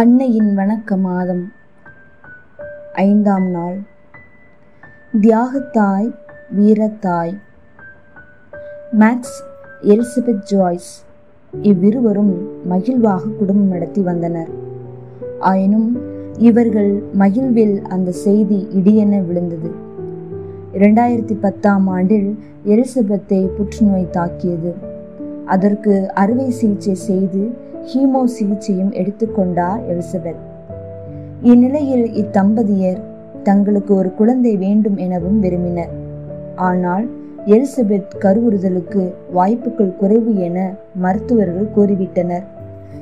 அன்னையின் வணக்க மாதம் ஐந்தாம் நாள். தியாகத்தாய் வீரத்தாய். மேக்ஸ் எலிசபெத் ஜாய்ஸ் இவ்விருவரும் மகிழ்வாக குடும்பம் நடத்தி வந்தனர். ஆயினும் இவர்கள் மகிழ்வில் அந்த செய்தி இடியென விழுந்தது. இரண்டாயிரத்தி பத்தாம் ஆண்டில் எலிசபெத்தை புற்றுநோய் தாக்கியது. அதற்கு அறுவை சிகிச்சை செய்து ஹீமோ சிகிச்சையும் எடுத்துக்கொண்டார் எலிசபெத். இந்நிலையில் இத்தம்பதியர் தங்களுக்கு ஒரு குழந்தை வேண்டும் எனவும் விரும்பினர். ஆனால் எலிசபெத் கருவுறுதலுக்கு வாய்ப்புகள் குறைவு என மருத்துவர்கள் கூறிவிட்டனர்.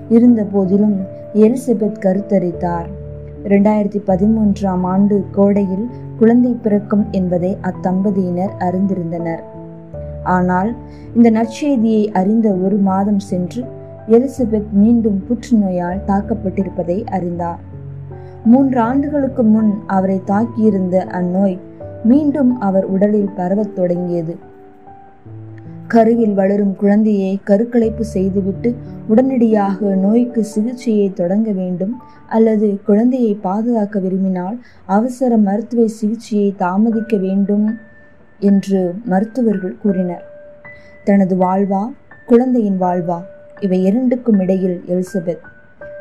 இருந்த போதிலும் எலிசபெத் கருத்தரித்தார். இரண்டாயிரத்தி பதிமூன்றாம் ஆண்டு கோடையில் குழந்தை பிறக்கும் என்பதை அத்தம்பதியினர் அறிந்திருந்தனர். ஆனால் இந்த நற்செய்தியை அறிந்த ஒரு மாதம் சென்று எலிசபெத் மீண்டும் புற்றுநோயால் தாக்கப்பட்டிருப்பதை அறிந்தார். மூன்று ஆண்டுகளுக்கு முன் அவரை தாக்கியிருந்த அந்நோய் மீண்டும் அவர் உடலில் பரவத் தொடங்கியது. கருவில் வளரும் குழந்தையை கருக்கலைப்பு செய்துவிட்டு உடனடியாக நோய்க்கு சிகிச்சையை தொடங்க வேண்டும் அல்லது குழந்தையை பாதுகாக்க விரும்பினால் அவசர மருத்துவ சிகிச்சையை தாமதிக்க வேண்டும் என்று மருத்துவர்கள் கூறினர். தனது வாழ்வா? குழந்தையின் வாழ்வா? இவை இரண்டுக்கும் இடையில் எலிசபெத்.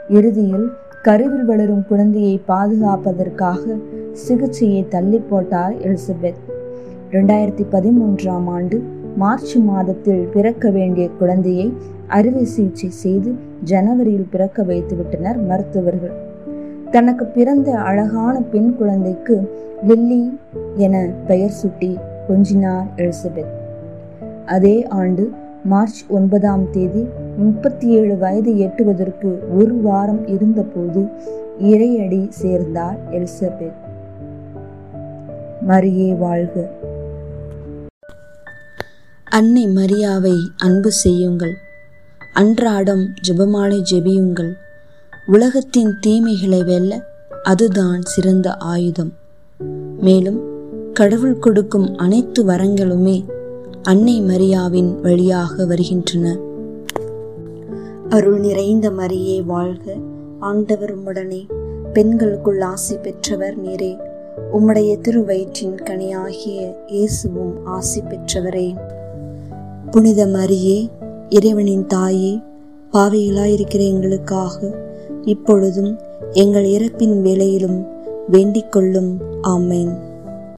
இறுதியில் கருவில் வளரும் குழந்தையை பாதுகாப்பதற்காக சிகிச்சையை தள்ளி போட்டார் எலிசபெத். இரண்டாயிரத்தி பதிமூன்றாம் ஆண்டு மார்ச் மாதத்தில் பிறக்க வேண்டிய குழந்தையை அறுவை சிகிச்சை செய்து ஜனவரியில் பிறக்க வைத்துவிட்டனர் மருத்துவர்கள். தனக்கு பிறந்த அழகான பெண் குழந்தைக்கு லில்லி என பெயர் சுட்டி கொஞ்சினார் எலிசபெத். அதே ஆண்டு மார்ச் ஒன்பதாம் தேதி முப்பத்தி ஏழு வயது எட்டுவதற்கு ஒரு வாரம் இருந்தபோது இறையடி சேர்ந்தார் எலிசபெத். மரியே வாழ்க. அன்னை மரியாவை அன்பு செய்யுங்கள். அன்றாடம் ஜெபமாலை ஜெபியுங்கள். உலகத்தின் தீமைகளை வெல்ல அதுதான் சிறந்த ஆயுதம். மேலும் கடவுள் கொடுக்கும் அனைத்து வரங்களுமே அன்னை மரியாவின் வழியாக வருகின்றன. அருள் நிறைந்த மரியே வாழ்க. ஆண்டவர் உம்முடனே. பெண்களுக்குள் ஆசி பெற்றவர் நீரே. உம்முடைய திருவயிற்றின் கனியாகிய இயேசுவும் ஆசி பெற்றவரே. புனித மரியே இறைவனின் தாயே பாவையிலாயிருக்கிற எங்களுக்காக இப்பொழுதும் எங்கள் இறப்பின் வேளையிலும் வேண்டிக் கொள்ளும் ஆமேன்.